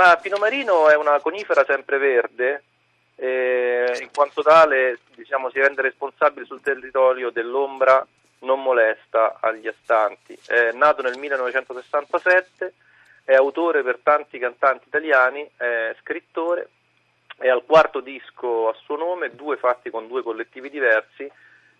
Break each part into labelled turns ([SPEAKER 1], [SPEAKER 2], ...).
[SPEAKER 1] Ma Pino Marino è una conifera sempreverde, eh, in quanto tale diciamo, si rende responsabile sul territorio dell'ombra non molesta agli astanti. È nato nel 1967, è autore per tanti cantanti italiani, è scrittore, è al quarto disco a suo nome, due fatti con due collettivi diversi,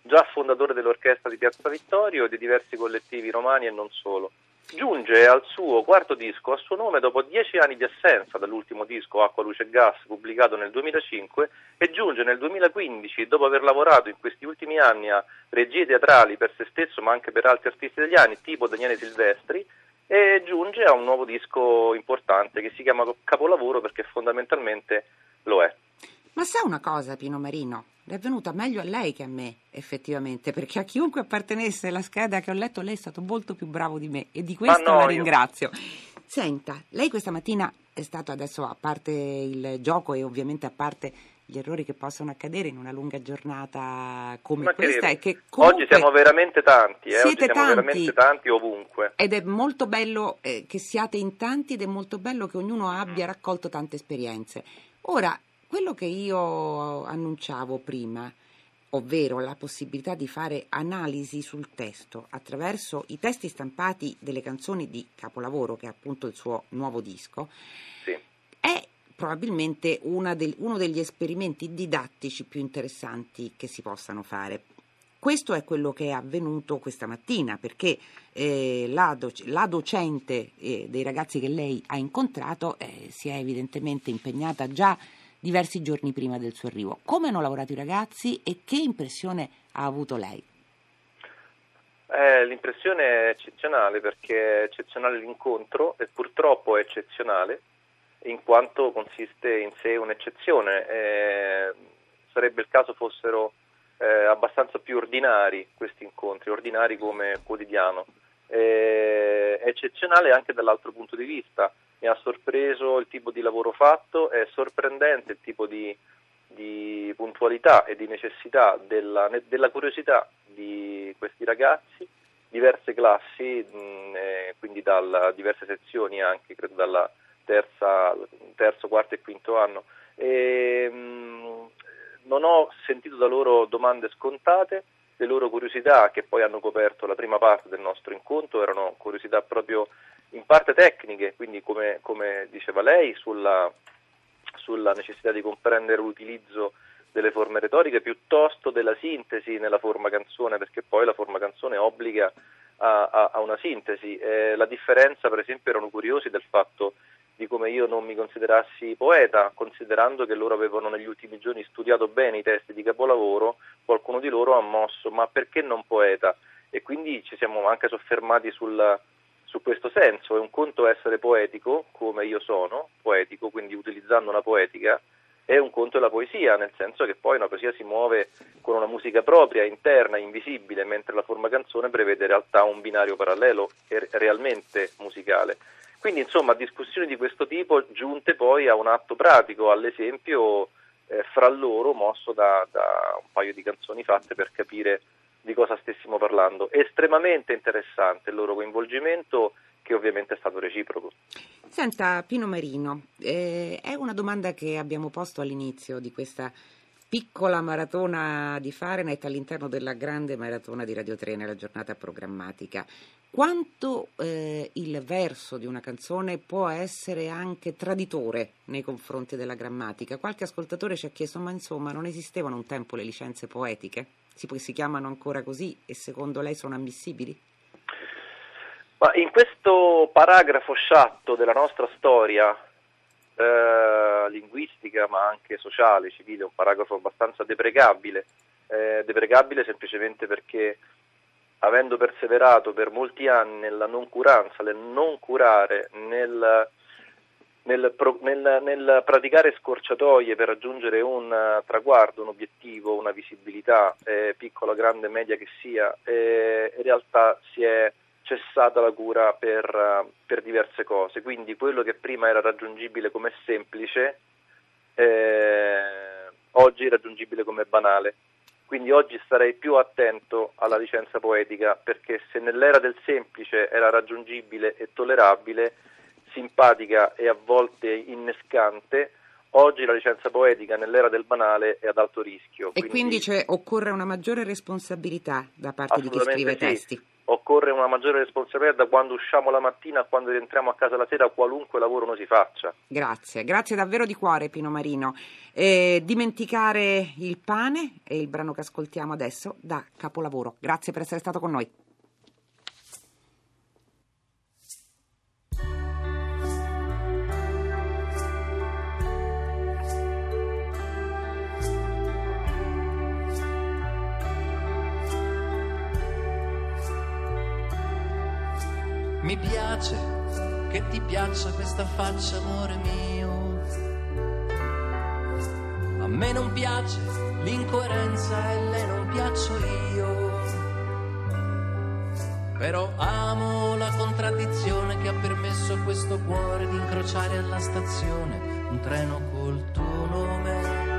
[SPEAKER 1] già fondatore dell'orchestra di Piazza Vittorio e di diversi collettivi romani e non solo. Giunge al suo quarto disco a suo nome dopo dieci anni di assenza dall'ultimo disco Acqua, Luce e Gas pubblicato nel 2005 e giunge nel 2015 dopo aver lavorato in questi ultimi anni a regie teatrali per se stesso ma anche per altri artisti italiani tipo Daniele Silvestri e giunge a un nuovo disco importante che si chiama Capolavoro perché fondamentalmente.
[SPEAKER 2] Ma sa una cosa Pino Marino? è venuta meglio a lei che a me, effettivamente, perché a chiunque appartenesse la scheda che ho letto lei è stato molto più bravo di me e di questo
[SPEAKER 1] no,
[SPEAKER 2] la ringrazio. Senta, lei questa mattina è stato adesso, a parte il gioco e ovviamente a parte gli errori che possono accadere in una lunga giornata come
[SPEAKER 1] Ma
[SPEAKER 2] questa
[SPEAKER 1] è che oggi siamo veramente tanti, eh?
[SPEAKER 2] siete
[SPEAKER 1] oggi
[SPEAKER 2] siamo
[SPEAKER 1] tanti, veramente tanti ovunque.
[SPEAKER 2] Ed è molto bello eh, che siate in tanti ed è molto bello che ognuno abbia raccolto tante esperienze. Ora, quello che io annunciavo prima, ovvero la possibilità di fare analisi sul testo attraverso i testi stampati delle canzoni di capolavoro, che è appunto il suo nuovo disco,
[SPEAKER 1] sì.
[SPEAKER 2] è probabilmente del, uno degli esperimenti didattici più interessanti che si possano fare. Questo è quello che è avvenuto questa mattina perché eh, la, doc- la, docente eh, dei ragazzi che lei ha incontrato eh, si è evidentemente impegnata già diversi giorni prima del suo arrivo. Come hanno lavorato i ragazzi e che impressione ha avuto lei?
[SPEAKER 1] Eh, l'impressione è eccezionale perché è eccezionale l'incontro e purtroppo è eccezionale in quanto consiste in sé un'eccezione. Eh, sarebbe il caso fossero eh, abbastanza più ordinari questi incontri, ordinari come quotidiano. Eh, è eccezionale anche dall'altro punto di vista mi ha sorpreso il tipo di lavoro fatto, è sorprendente il tipo di, di puntualità e di necessità della, della, curiosità di questi ragazzi, diverse classi, mh, quindi da diverse sezioni anche, credo terza, terzo, quarto e quinto anno. E, mh, non ho sentito da loro domande scontate, le loro curiosità che poi hanno coperto la prima parte del nostro incontro erano curiosità proprio in parte tecniche, quindi come, come diceva lei, sulla, sulla, necessità di comprendere l'utilizzo delle forme retoriche piuttosto della sintesi nella forma canzone, perché poi la forma canzone obbliga a, a, a una sintesi. Eh, la differenza, per esempio, erano curiosi del fatto di come io non mi considerassi poeta, considerando che loro avevano negli ultimi giorni studiato bene i testi di capolavoro, qualcuno di loro ha mosso, ma perché non poeta? E quindi ci siamo anche soffermati sul, su questo senso. È un conto essere poetico, come io sono, poetico, quindi utilizzando una poetica, è un conto la poesia, nel senso che poi una poesia si muove con una musica propria, interna, invisibile, mentre la forma canzone prevede in realtà un binario parallelo e realmente musicale. Quindi insomma discussioni di questo tipo giunte poi a un atto pratico, all'esempio eh, fra loro mosso da, da un paio di canzoni fatte per capire di cosa stessimo parlando. Estremamente interessante il loro coinvolgimento che ovviamente è stato reciproco.
[SPEAKER 2] Senta Pino Marino, eh, è una domanda che abbiamo posto all'inizio di questa piccola maratona di Fahrenheit all'interno della grande maratona di Radio 3 nella giornata programmatica. Quanto eh, il verso di una canzone può essere anche traditore nei confronti della grammatica? Qualche ascoltatore ci ha chiesto, ma insomma non esistevano un tempo le licenze poetiche? Si, si chiamano ancora così e secondo lei sono ammissibili?
[SPEAKER 1] Ma in questo paragrafo sciatto della nostra storia, eh, linguistica ma anche sociale, civile, un paragrafo abbastanza deprecabile, eh, deprecabile semplicemente perché avendo perseverato per molti anni nella noncuranza, nel non curare, nel, nel, nel, nel, praticare scorciatoie per raggiungere un traguardo, un obiettivo, una visibilità, eh, piccola, grande, media che sia, eh, in realtà si è cessata la cura per, per, diverse cose, quindi quello che prima era raggiungibile come semplice, eh, oggi è raggiungibile come banale. Quindi oggi starei più attento alla licenza poetica perché se nell'era del semplice era raggiungibile e tollerabile, simpatica e a volte innescante, oggi la licenza poetica nell'era del banale è ad alto rischio.
[SPEAKER 2] E quindi, quindi occorre una maggiore responsabilità da parte di chi scrive
[SPEAKER 1] sì.
[SPEAKER 2] testi
[SPEAKER 1] occorre una maggiore responsabilità da quando usciamo la mattina a quando rientriamo a casa la sera, qualunque lavoro noi si faccia.
[SPEAKER 2] Grazie, grazie davvero di cuore Pino Marino. Eh, dimenticare il pane è il brano che ascoltiamo adesso da Capolavoro. Grazie per essere stato con noi.
[SPEAKER 3] Mi piace che ti piaccia questa faccia, amore mio. A me non piace l'incoerenza e lei non piaccio io. Però amo la contraddizione che ha permesso a questo cuore di incrociare alla stazione un treno col tuo nome.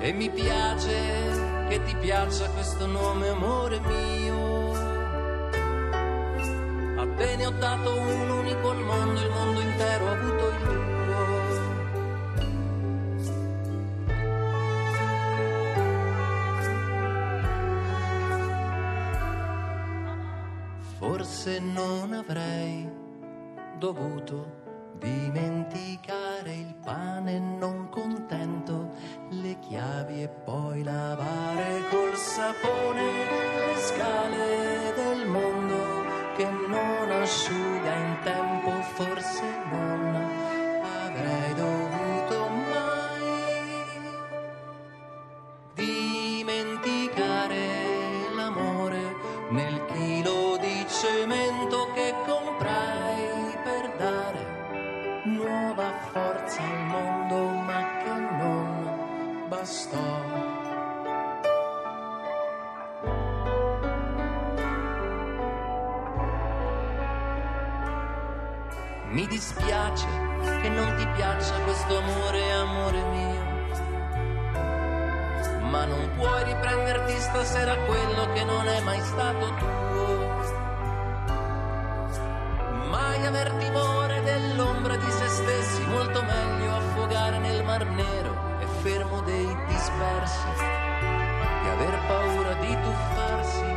[SPEAKER 3] E mi piace che ti piaccia questo nome, amore mio. A te ne ho dato un unico al mondo, il mondo intero ha avuto il tuo. Forse non avrei dovuto dimenticare il pane non contento, le chiavi e poi lavare col sapone le scale del mondo che non asciuga in tempo, nuova forza al mondo, ma che non bastò. Mi dispiace che non ti piaccia questo amore, amore mio. Ma non puoi riprenderti stasera quello che non è mai stato tuo mai aver timore stessi, molto meglio affogare nel mar nero e fermo dei dispersi, che aver paura di tuffarsi.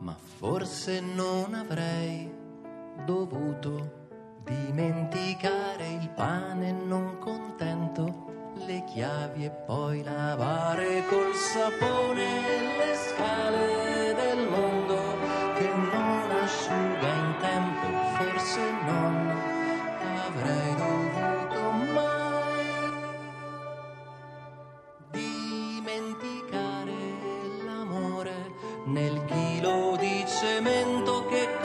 [SPEAKER 3] Ma forse non avrei dovuto dimenticare il pane non contento, le chiavi e poi lavare col sapone le scale del mondo che non asciuga in tempo, forse non avrei dovuto mai dimenticare l'amore nel chilo di cemento che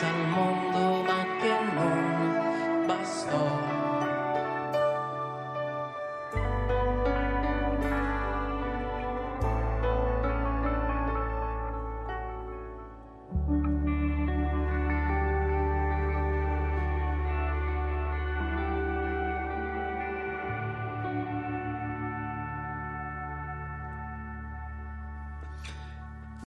[SPEAKER 3] comprai per